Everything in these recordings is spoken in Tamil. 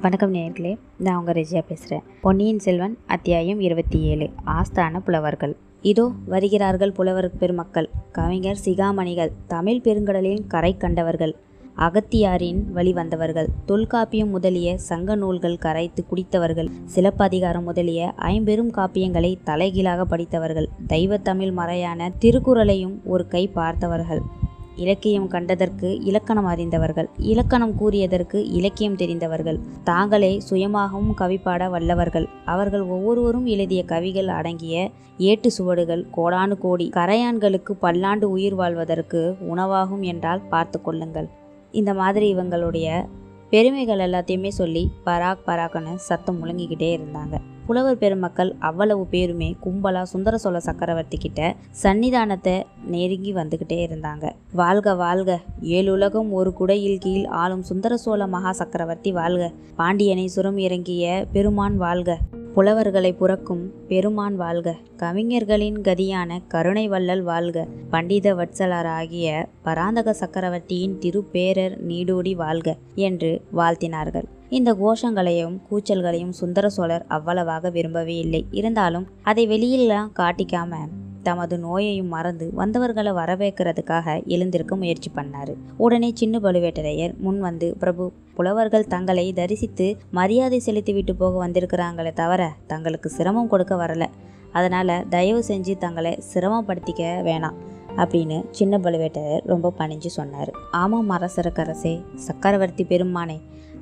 வணக்கம் நேர்களே நான் உங்கள் ரெஜியா பேசுகிறேன் பொன்னியின் செல்வன் அத்தியாயம் இருபத்தி ஏழு ஆஸ்தான புலவர்கள். இதோ வருகிறார்கள் புலவர் பெருமக்கள் கவிஞர் சிகாமணிகள் தமிழ் பெருங்கடலின் கரை கண்டவர்கள் அகத்தியாரின் வழி வந்தவர்கள் தொல்காப்பியம் முதலிய சங்க நூல்கள் கரைத்து குடித்தவர்கள் சிலப்பதிகாரம் முதலிய ஐம்பெரும் காப்பியங்களை தலைகீழாக படித்தவர்கள் தெய்வத்தமிழ் மறையான திருக்குறளையும் ஒரு கை பார்த்தவர்கள். இலக்கியம் கண்டதற்கு இலக்கணம் அறிந்தவர்கள். இலக்கணம் கூறியதற்கு இலக்கியம் தெரிந்தவர்கள். தாங்களே சுயமாகவும் கவிப்பாட வல்லவர்கள். அவர்கள் ஒவ்வொருவரும் எழுதிய கவிகள் அடங்கிய ஏட்டு சுவடுகள் கோடானு கோடி. கரையான்களுக்கு பல்லாண்டு உயிர் வாழ்வதற்கு உணவாகும் என்றால் பார்த்து கொள்ளுங்கள். இந்த மாதிரி இவங்களுடைய பெருமைகள் எல்லாத்தையுமே சொல்லி பராக் பராக்னு சத்தம் முழங்கிக்கிட்டே இருந்தாங்க. புலவர் பெருமக்கள் அவ்வளவு பேருமே கும்பலா சுந்தர சோழ சக்கரவர்த்தி கிட்ட சன்னிதானத்தை நெருங்கி வந்துக்கிட்டே இருந்தாங்க. வாழ்க வாழ்க. ஏழுலகம் ஒரு குடையில் கீழ் ஆளும் சுந்தர சோழ மகா சக்கரவர்த்தி வாழ்க. பாண்டியனை சுரம் இறங்கிய பெருமான் வாழ்க. புலவர்களை புறக்கும் பெருமான் வாழ்க. கவிஞர்களின் கதியான கருணை வள்ளல் வாழ்க. பண்டித வட்சலர் ஆகிய பராந்தக சக்கரவர்த்தியின் திருப்பேரர் நீடூடி வாழ்க என்று வாழ்த்தினார்கள். இந்த கோஷங்களையும் கூச்சல்களையும் சுந்தர சோழர் அவ்வளவாக விரும்பவே இல்லை. இருந்தாலும் அதை வெளியிலாம் காட்டிக்காம தமது நோயையும் மறந்து வந்தவர்களை வரவேற்கிறதுக்காக எழுந்திருக்க முயற்சி பண்ணாரு. உடனே சின்ன பழுவேட்டரையர் முன் வந்து பிரபு புலவர்கள் தங்களை தரிசித்து மரியாதை செலுத்திவிட்டு போக வந்திருக்கிறாங்களே தவிர தங்களுக்கு சிரமம் கொடுக்க வரல. அதனால தயவு செஞ்சு தங்களை சிரமப்படுத்திக்க வேணாம் அப்படின்னு சின்ன பழுவேட்டரையர் ரொம்ப பணிஞ்சு சொன்னார். ஆமாம் அரசரக்கரசே சக்கரவர்த்தி பெருமானே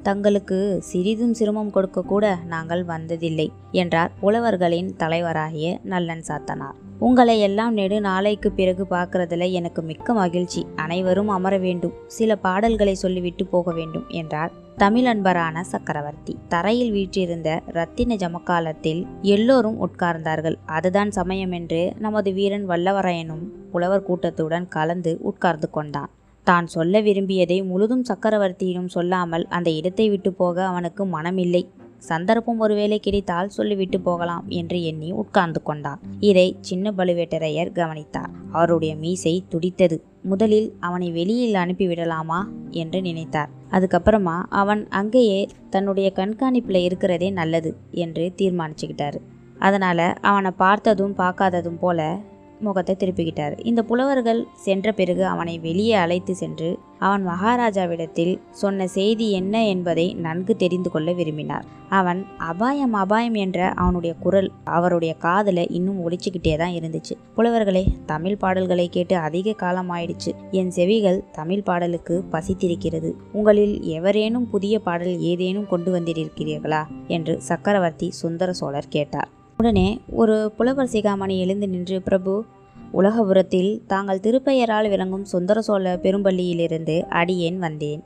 தங்களுக்கு சிறிதும் சிரமம் கொடுக்கக்கூட நாங்கள் வந்ததில்லை என்றார் புலவர்களின் தலைவராகிய நல்லன் சாத்தனார். உங்களை எல்லாம் நெடு நாளைக்கு பிறகு பார்க்கறதுல எனக்கு மிக்க மகிழ்ச்சி. அனைவரும் அமர வேண்டும். சில பாடல்களை சொல்லிவிட்டு போக வேண்டும் என்றார் தமிழன்பரான சக்கரவர்த்தி. தரையில் வீற்றிருந்த ரத்தின ஜமக்காலத்தில் எல்லோரும் உட்கார்ந்தார்கள். அதுதான் சமயம் என்று நமது வீரன் வல்லவரையனும் புலவர் கூட்டத்துடன் கலந்து உட்கார்ந்து கொண்டான். தான் சொல்ல விரும்பியதை முழுதும் சக்கரவர்த்தியிடம் சொல்லாமல் அந்த இடத்தை விட்டு போக அவனுக்கு மனமில்லை. சந்தர்ப்பம் ஒருவேளை கிடைத்தால் சொல்லிவிட்டு போகலாம் என்று எண்ணி உட்கார்ந்து கொண்டான். இதை சின்ன பழுவேட்டரையர் கவனித்தார். அவருடைய மீசை துடித்தது. முதலில் அவனை வெளியில் அனுப்பிவிடலாமா என்று நினைத்தார். அதுக்கப்புறமா அவன் அங்கேயே தன்னுடைய கண்காணிப்பில் இருக்கிறதே நல்லது என்று தீர்மானிச்சுக்கிட்டாரு. அதனால் அவனை பார்த்ததும் பார்க்காததும் போல முகத்தை திருப்பிக்கிட்டார். இந்த புலவர்கள் சென்ற பிறகு அவனை வெளியே அழைத்து சென்று அவன் மகாராஜாவிடத்தில் சொன்ன செய்தி என்ன என்பதை நன்கு தெரிந்து கொள்ள விரும்பினார். அவன் அபாயம் அபாயம் என்ற அவனுடைய குரல் அவருடைய காதில் இன்னும் ஒழிச்சுக்கிட்டே தான் இருந்துச்சு. புலவர்களே தமிழ் பாடல்களை கேட்டு அதிக காலம் ஆயிடுச்சு. என் செவிகள் தமிழ் பாடலுக்கு பசித்திருக்கிறது. உங்களில் எவரேனும் புதிய பாடல் ஏதேனும் கொண்டு வந்திருக்கிறீர்களா? என்று சக்கரவர்த்தி சுந்தர சோழர் கேட்டார். உடனே ஒரு புலவர் சிகாமணி எழுந்து நின்று பிரபு உலகபுரத்தில் தாங்கள் திருப்பெயரால் விளங்கும் சுந்தர சோழ பெரும்பள்ளியிலிருந்து அடியேன் வந்தேன்.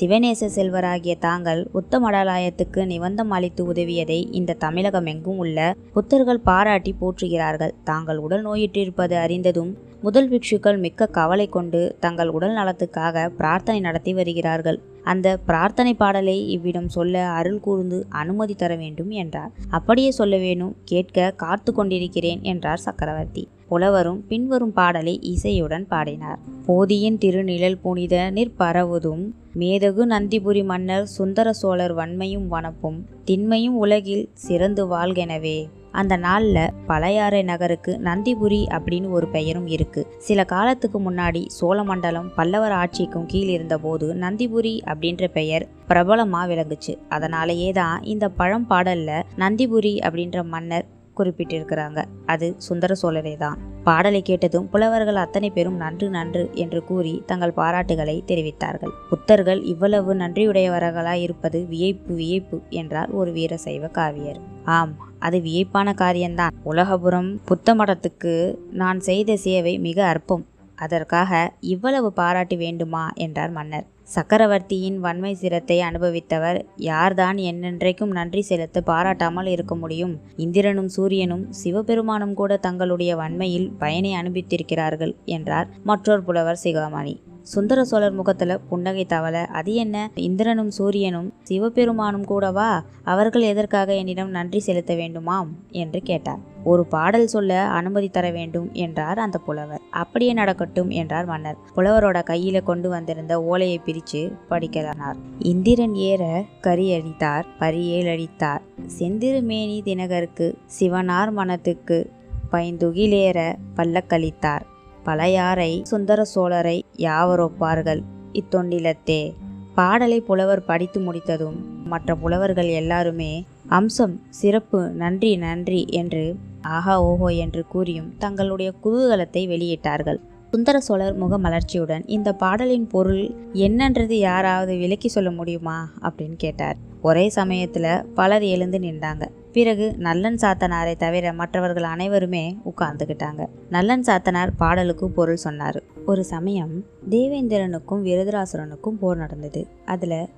சிவநேச செல்வராகிய தாங்கள் உத்தமடாலாயத்துக்கு நிபந்தம் அளித்து உதவியதை இந்த தமிழகம் எங்கும் உள்ள புத்தர்கள் பாராட்டி போற்றுகிறார்கள். தாங்கள் உடல் நோயிற்றிருப்பது அறிந்ததும் முதல் பிக்ஷுக்கள் மிக்க கவலை கொண்டு தங்கள் உடல் நலத்துக்காக பிரார்த்தனை நடத்தி வருகிறார்கள். அந்த பிரார்த்தனை பாடலை இவ்விடம் சொல்ல அருள் கூர்ந்து அனுமதி தர வேண்டும் என்றார். அப்படியே சொல்ல வேணும் கேட்க காத்து கொண்டிருக்கிறேன் என்றார் சக்கரவர்த்தி. புலவரும் பின்வரும் பாடலை இசையுடன் பாடினார். போதியின் திருநிழல் புனித நிற்பரவுதும் மேதகு நந்திபுரி மன்னர் சுந்தர சோழர் வன்மையும் வனப்பும் திண்மையும் உலகில் சிறந்து வாழ்கெனவே. அந்த நாளில் பழையாறை நகருக்கு நந்திபுரி அப்படின்னு ஒரு பெயரும் இருக்கு. சில காலத்துக்கு முன்னாடி சோழமண்டலம் பல்லவர் ஆட்சிக்கும் கீழ் இருந்தபோது நந்திபுரி அப்படின்ற பெயர் பிரபலமாக விளங்குச்சு. அதனாலேயே தான் இந்த பழம்பாடல்ல நந்திபுரி அப்படின்ற மன்னர் குறிப்பிட்டிருக்கிறாங்க. அது சுந்தர சோழரே தான். பாடலை கேட்டதும் புலவர்கள் அத்தனை பேரும் நன்று நன்று என்று கூறி தங்கள் பாராட்டுகளை தெரிவித்தார்கள். புத்தர்கள் இவ்வளவு நன்றியுடையவர்களாய் இருப்பது வியப்பு வியப்பு என்றார் ஒரு வீரசைவ காவியர். ஆம் அது வியப்பான காரியம்தான் உலகபுரம் புத்த மடத்துக்கு நான் செய்த சேவை மிக அற்பம். அதற்காக இவ்வளவு பாராட்டு வேண்டுமா? என்றார் மன்னர். சக்கரவர்த்தியின் வன்மை சிரத்தை அனுபவித்தவர் யார்தான் என்னென்றைக்கும் நன்றி செலுத்த பாராட்டாமல் இருக்க முடியும்? இந்திரனும் சூரியனும் சிவபெருமானும் கூட தங்களுடைய வன்மையில் பயனை அனுபவித்திருக்கிறார்கள் என்றார் மற்றொரு புலவர் சிகாமணி. சுந்தர சோழர் முகத்துல புன்னகை தவள அது என்ன? இந்திரனும் சூரியனும் சிவபெருமானும் கூடவா அவர்கள் எதற்காக என்னிடம் நன்றி செலுத்த வேண்டுமாம்? என்று கேட்டார். ஒரு பாடல் சொல்ல அனுமதி தர வேண்டும் என்றார் அந்த புலவர். அப்படியே நடக்கட்டும் என்றார் மன்னர். புலவரோட கையில கொண்டு வந்திருந்த ஓலையை பிரித்து படிக்கலானார். இந்திரன் ஏற கரி அடித்தார் பரியேல் அடித்தார் செந்திருமேனி தினகருக்கு சிவனார் மனத்துக்கு பைந்துகிலேற பல்லக்களித்தார் பழையாறை சுந்தர சோழரை யாவரொப்பார்கள் இத்தொண்டிலத்தே பாடலை புலவர் படித்து முடித்ததும் மற்ற புலவர்கள் எல்லாருமே அம்சம் சிறப்பு நன்றி நன்றி என்று ஆஹா ஓஹோ என்று கூறியும் தங்களுடைய குதூகலத்தை வெளியிட்டார்கள். சுந்தர சோழர் முகமலர்ச்சியுடன் இந்த பாடலின் பொருள் என்னன்றது யாராவது விளக்கி சொல்ல முடியுமா? அப்படின்னு கேட்டார். ஒரே சமயத்தில் பலர் எழுந்து நின்றாங்க. பிறகு நல்லன் சாத்தனாரை தவிர மற்றவர்கள் அனைவருமே உட்கார்ந்துக்கிட்டாங்க நல்லன் சாத்தனார் பாடலுக்கு பொருள் சொன்னார். ஒரு சமயம் தேவேந்திரனுக்கும் விருதராசுரனுக்கும் போர் நடந்தது. அதில்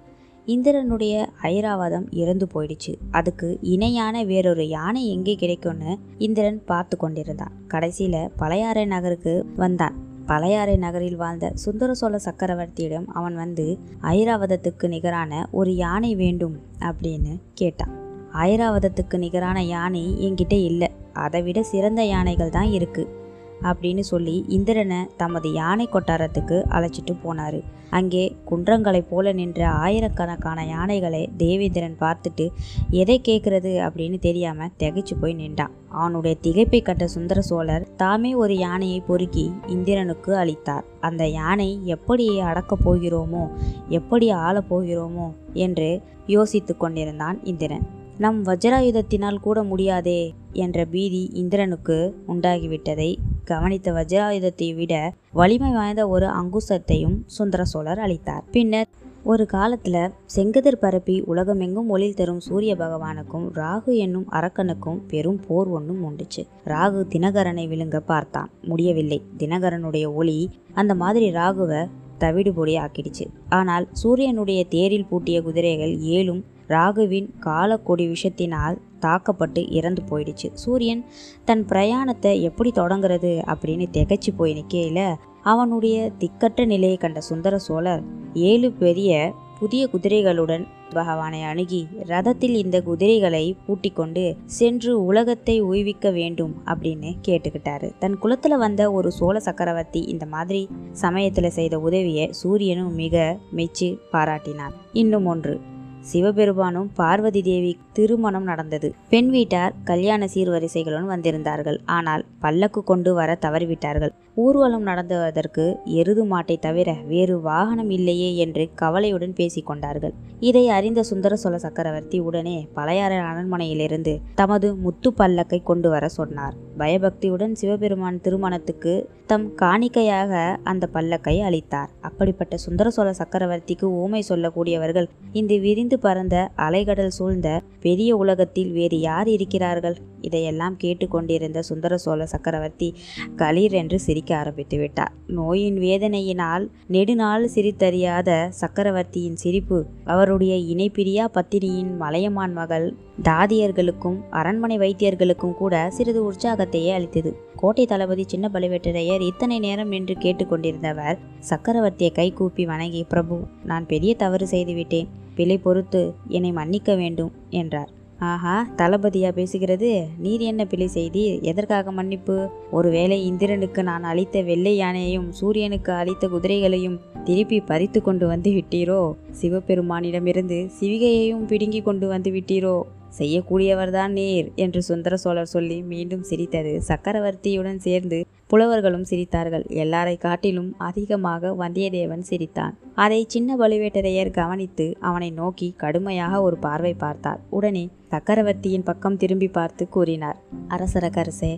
இந்திரனுடைய ஐராவதம் இறந்து போயிடுச்சு. அதுக்கு இணையான வேறொரு யானை எங்கே கிடைக்கும்னு இந்திரன் பார்த்து கொண்டிருந்தான். கடைசியில் பழையாறை நகருக்கு வந்தான். பழையாறை நகரில் வாழ்ந்த சுந்தர சோழ சக்கரவர்த்தியிடம் அவன் வந்து ஐராவதத்துக்கு நிகரான ஒரு யானை வேண்டும் அப்படின்னு கேட்டான். ஐராவதத்துக்கு நிகரான யானை என்கிட்ட இல்லை. அதை விட சிறந்த யானைகள் தான் இருக்குது அப்படின்னு சொல்லி இந்திரனை தமது யானை கொட்டாரத்துக்கு அழைச்சிட்டு போனார். அங்கே குன்றங்களைப் போல நின்ற ஆயிரக்கணக்கான யானைகளை தேவேந்திரன் பார்த்துட்டு எதை கேட்கறது? அப்படின்னு தெரியாமல் திகைச்சு போய் நின்றான். அவனுடைய திகைப்பை கட்ட சுந்தர சோழர் தாமே ஒரு யானையை பொறுக்கி இந்திரனுக்கு அளித்தார். அந்த யானை எப்படி அடக்கப் போகிறோமோ எப்படி ஆளப் போகிறோமோ என்று யோசித்து கொண்டிருந்தான் இந்திரன். நம் வஜ்ராயுதத்தினால் கூட முடியாதே என்ற பீதி இந்திரனுக்கு உண்டாகிவிட்டதை கவனித்த வஜ்ராயுதத்தை விட வலிமை வாய்ந்த ஒரு அங்குசத்தையும் சுந்தர சோழர் அளித்தார். பின்னர் ஒரு காலத்தில் செங்கதிர் பரப்பி உலகமெங்கும் ஒளி தரும் சூரிய பகவானுக்கும் ராகு என்னும் அரக்கனுக்கும் பெரும் போர் ஒன்றும் உண்டுச்சு. ராகு தினகரனை விழுங்க பார்த்தான். முடியவில்லை. தினகரனுடைய ஒளி அந்த மாதிரி ராகுவை தவிடுபொடி ஆக்கிடுச்சு ஆனால் சூரியனுடைய தேரில் பூட்டிய குதிரைகள் ஏழும் ராகுவின் காலக்கொடி விஷத்தினால் தாக்கப்பட்டு இறந்து போயிடுச்சு. சூரியன் தன் பிரயாணத்தை எப்படி தொடங்குறது அப்படின்னு திகைச்சு போய் நிற்கையில் அவனுடைய திக்கற்ற நிலையை கண்ட சுந்தர சோழர் ஏழு பெரிய புதிய குதிரைகளுடன் பகவானை அணுகி ரதத்தில் இந்த குதிரைகளை பூட்டிக்கொண்டு சென்று உலகத்தை உய்விக்க வேண்டும் அப்படின்னு கேட்டுக்கிட்டாரு. தன் குலத்தில் வந்த ஒரு சோழ சக்கரவர்த்தி இந்த மாதிரி சமயத்தில் செய்த உதவியை சூரியனும் மிக மெச்சு பாராட்டினான் இன்னும் ஒன்று சிவபெருமானும் பார்வதி தேவி திருமணம் நடந்தது. பெண் வீட்டார் கல்யாண சீர்வரிசைகளுடன் வந்திருந்தார்கள். ஆனால் பல்லக்கு கொண்டு வர தவறிவிட்டார்கள். ஊர்வலம் நடந்துவதற்கு எருது மாட்டை தவிர வேறு வாகனம் இல்லையே என்று கவலையுடன் பேசிக்கொண்டார்கள் இதை அறிந்த சுந்தர சோழ சக்கரவர்த்தி உடனே பழையாற அரண்மனையிலிருந்து தமது முத்து பல்லக்கை கொண்டு வர சொன்னார். பயபக்தியுடன் சிவபெருமான் திருமணத்துக்கு தம் காணிக்கையாக அந்த பல்லக்கை அளித்தார். அப்படிப்பட்ட சுந்தர சோழ சக்கரவர்த்திக்கு ஊமை சொல்லக்கூடியவர்கள் இந்த விரிந்து பறந்த அலைகடல் சூழ்ந்த பெரிய உலகத்தில் வேறு யார் இருக்கிறார்கள்? இதையெல்லாம் கேட்டுக்கொண்டிருந்த சுந்தர சோழ சக்கரவர்த்தி களீர் என்று சிரிக்க ஆரம்பித்து விட்டார். நோயின் வேதனையினால் நெடுநாள் சிரித்தறியாத சக்கரவர்த்தியின் சிரிப்பு அவருடைய இணைப்பிரியா பத்தினியின் மலையமான் மகள் தாதியர்களுக்கும் அரண்மனை வைத்தியர்களுக்கும் கூட சிறிது உற்சாகத்தையே அளித்தது. கோட்டை தளபதி சின்ன பழுவேட்டரையர் இத்தனை நேரம் நின்று கேட்டுக்கொண்டிருந்தவர் சக்கரவர்த்தியை கைகூப்பி வணங்கி பிரபு நான் பெரிய தவறு செய்துவிட்டேன். பிழை பொறுத்து என்னை மன்னிக்க வேண்டும் என்றார். ஆஹா தளபதியா பேசுகிறது? நீர் என்ன பிழை செய்தி எதற்காக மன்னிப்பு? ஒருவேளை இந்திரனுக்கு நான் அளித்த வெள்ளை யானையையும் சூரியனுக்கு அளித்த குதிரைகளையும் திருப்பி பறித்து கொண்டு வந்து விட்டீரோ? சிவபெருமானிடமிருந்து சிவிகையையும் பிடுங்கி கொண்டு வந்து விட்டீரோ? செய்யக்கூடியவர்தான் நீர் என்று சுந்தர சோழர் சொல்லி மீண்டும் சிரித்தது. சக்கரவர்த்தியுடன் சேர்ந்து புலவர்களும் சிரித்தார்கள். எல்லாரை காட்டிலும் அதிகமாக வந்தியத்தேவன் சிரித்தான். அதை சின்ன பழுவேட்டரையர் கவனித்து அவனை நோக்கி கடுமையாக ஒரு பார்வை பார்த்தார். உடனே சக்கரவர்த்தியின் பக்கம் திரும்பி பார்த்து கூறினார். அரசரக்கரசே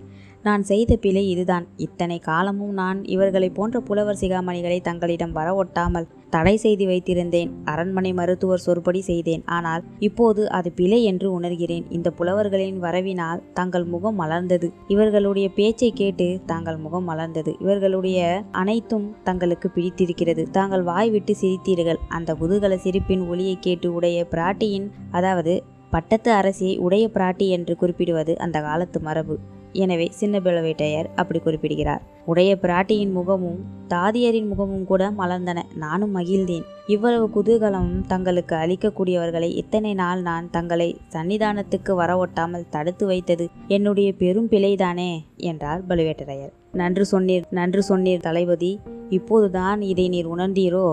நான் செய்த பிழை இதுதான். இத்தனை காலமும் நான் இவர்களை போன்ற புலவர் சிகாமணிகளை தங்களிடம் வர ஒட்டாமல் தடை செய்து வைத்திருந்தேன். அரண்மனை மருத்துவர் சொற்படி செய்தேன். ஆனால் இப்போது அது பிழை என்று உணர்கிறேன். இந்த புலவர்களின் வரவினால் தங்கள் முகம் மலர்ந்தது. இவர்களுடைய பேச்சை கேட்டு தாங்கள் முகம் மலர்ந்தது. இவர்களுடைய அனைத்தும் தங்களுக்கு பிடித்திருக்கிறது. தாங்கள் வாய் விட்டு சிரித்தீர்கள். அந்த குதூகல சிரிப்பின் ஒளியை கேட்டு உடைய பிராட்டியின் அதாவது பட்டத்து அரசியை உடைய பிராட்டி என்று குறிப்பிடுவது அந்த காலத்து மரபு. எனவே சின்ன பிளவேட்டையர் அப்படி குறிப்பிடுகிறார். உடைய பிராட்டியின் முகமும் தாதியரின் முகமும் கூட மலர்ந்தன. நானும் மகிழ்ந்தேன். இவ்வளவு குதூகலமும் தங்களுக்கு அளிக்கக்கூடியவர்களை இத்தனை நாள் நான் தங்களை சன்னிதானத்துக்கு வரவொட்டாமல் தடுத்து வைத்தது என்னுடைய பெரும் பிழைதானே என்றார் பழுவேட்டரையர். நன்று சொன்னீர் நன்று சொன்னீர் தளபதி இப்போதுதான் இதை நீர் உணர்ந்தீரோ?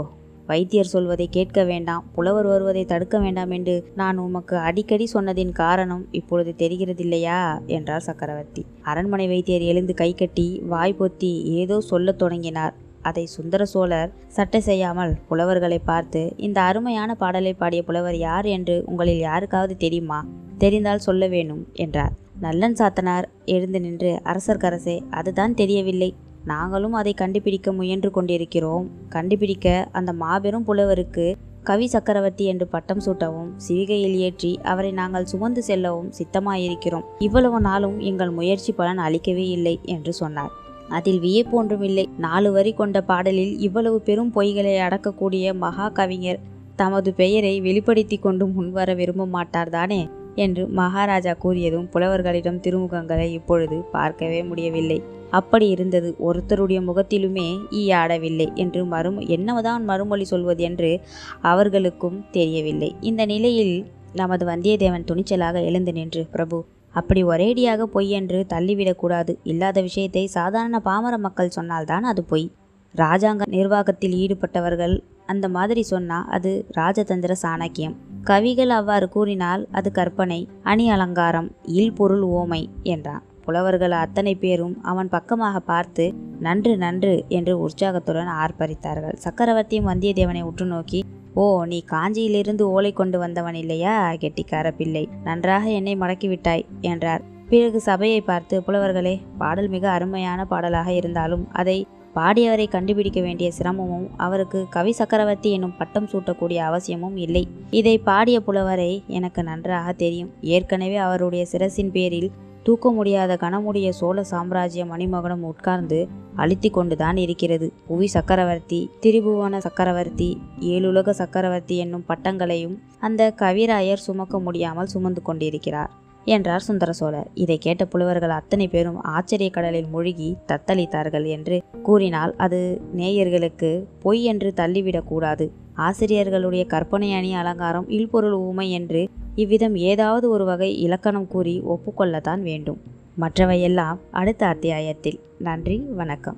வைத்தியர் சொல்வதை கேட்க வேண்டாம் புலவர் வருவதை தடுக்க வேண்டாம் என்று நான் உமக்கு அடிக்கடி சொன்னதின் காரணம் இப்பொழுது தெரிகிறதில்லையா? என்றார் சக்கரவர்த்தி. அரண்மனை வைத்தியர் எழுந்து கை கட்டி வாய் பொத்தி ஏதோ சொல்லத் தொடங்கினார். அதை சுந்தர சோழர் சட்டை செய்யாமல் புலவர்களை பார்த்து இந்த அருமையான பாடலை பாடிய புலவர் யார் என்று உங்களில் யாருக்காவது தெரியுமா? தெரிந்தால் சொல்ல வேணும் என்றார். நல்லன் சாத்தனார் எழுந்து நின்று அரசர்க்கரசே அதுதான் தெரியவில்லை. நாங்களும் அதை கண்டுபிடிக்க முயன்று கொண்டிருக்கிறோம். கண்டுபிடிக்க அந்த மாபெரும் புலவருக்கு கவி சக்கரவர்த்தி என்று பட்டம் சூட்டவும் சிவிகையில் ஏற்றி அவரை நாங்கள் சுமந்து செல்லவும் சித்தமாயிருக்கிறோம். இவ்வளவு நாளும் எங்கள் முயற்சி பலன் அளிக்கவே இல்லை என்று சொன்னார். அதில் வியப்பு ஒன்றுமில்லை நாலு வரி கொண்ட பாடலில் இவ்வளவு பெரும் பொய்களை அடக்கக்கூடிய மகா கவிஞர் தமது பெயரை வெளிப்படுத்தி கொண்டு முன்வர விரும்ப மாட்டார் தானே? என்று மகாராஜா கூறியதும் புலவர்களிடம் திருமுகங்களை இப்பொழுது பார்க்கவே முடியவில்லை. அப்படி இருந்தது. ஒருத்தருடைய முகத்திலுமே ஈயாடவில்லை என்று மறு என்னதான் மறுமொழி சொல்வது என்று அவர்களுக்கும் தெரியவில்லை. இந்த நிலையில் நமது வந்தியத்தேவன் துணிச்சலாக எழுந்து நின்று பிரபு அப்படி ஒரேடியாக பொய் என்று தள்ளிவிடக்கூடாது இல்லாத விஷயத்தை சாதாரண பாமர மக்கள் சொன்னால்தான் அது பொய். ராஜாங்க நிர்வாகத்தில் ஈடுபட்டவர்கள் அந்த மாதிரி சொன்னால் அது ராஜதந்திர சாணக்கியம். கவிகள் அவ்வாறு கூறினால் அது கற்பனை அணி அலங்காரம் இல் பொருள் ஓமை என்றான். புலவர்கள் அத்தனை பேரும் அவன் பக்கமாக பார்த்து நன்று நன்று என்று உற்சாகத்துடன் ஆர்ப்பரித்தார்கள். சக்கரவர்த்தியும் வந்தியத்தேவனை உற்று நோக்கி ஓ நீ காஞ்சியிலிருந்து ஓலை கொண்டு வந்தவன் இல்லையா? கெட்டிக்கார பிள்ளை நன்றாக என்னை மடக்கிவிட்டாய் என்றார். பிறகு சபையை பார்த்து புலவர்களே பாடல் மிக அருமையான பாடலாக இருந்தாலும் அதை பாடியவரை கண்டுபிடிக்க வேண்டிய சிரமமும் அவருக்கு கவி சக்கரவர்த்தி என்னும் பட்டம் சூட்டக்கூடிய அவசியமும் இல்லை. இதை பாடிய புலவரை எனக்கு நன்றாக தெரியும். ஏற்கனவே அவருடைய சிரசின் பேரில் தூக்க முடியாத கனமுடைய சோழ சாம்ராஜ்ய மணிமகனும் உட்கார்ந்து அழித்து கொண்டுதான் இருக்கிறது. புவி சக்கரவர்த்தி திரிபுவன சக்கரவர்த்தி ஏழுலக சக்கரவர்த்தி என்னும் பட்டங்களையும் அந்த கவிராயர் சுமக்க முடியாமல் சுமந்து கொண்டிருக்கிறார். என்றார் சுந்தர சோழர். இதை கேட்ட புலவர்கள் அத்தனை பேரும் ஆச்சரிய கடலில் மூழ்கி தத்தளித்தார்கள் என்று கூறினால் அது நேயர்களுக்கு பொய் என்று தள்ளிவிடக்கூடாது ஆசிரியர்களுடைய கற்பனை அணி அலங்காரம் இல்பொருள் ஊமை என்று இவ்விதம் ஏதாவது ஒரு வகை இலக்கணம் கூறி ஒப்புக்கொள்ளத்தான் வேண்டும். மற்றவையெல்லாம் அடுத்த அத்தியாயத்தில். நன்றி வணக்கம்.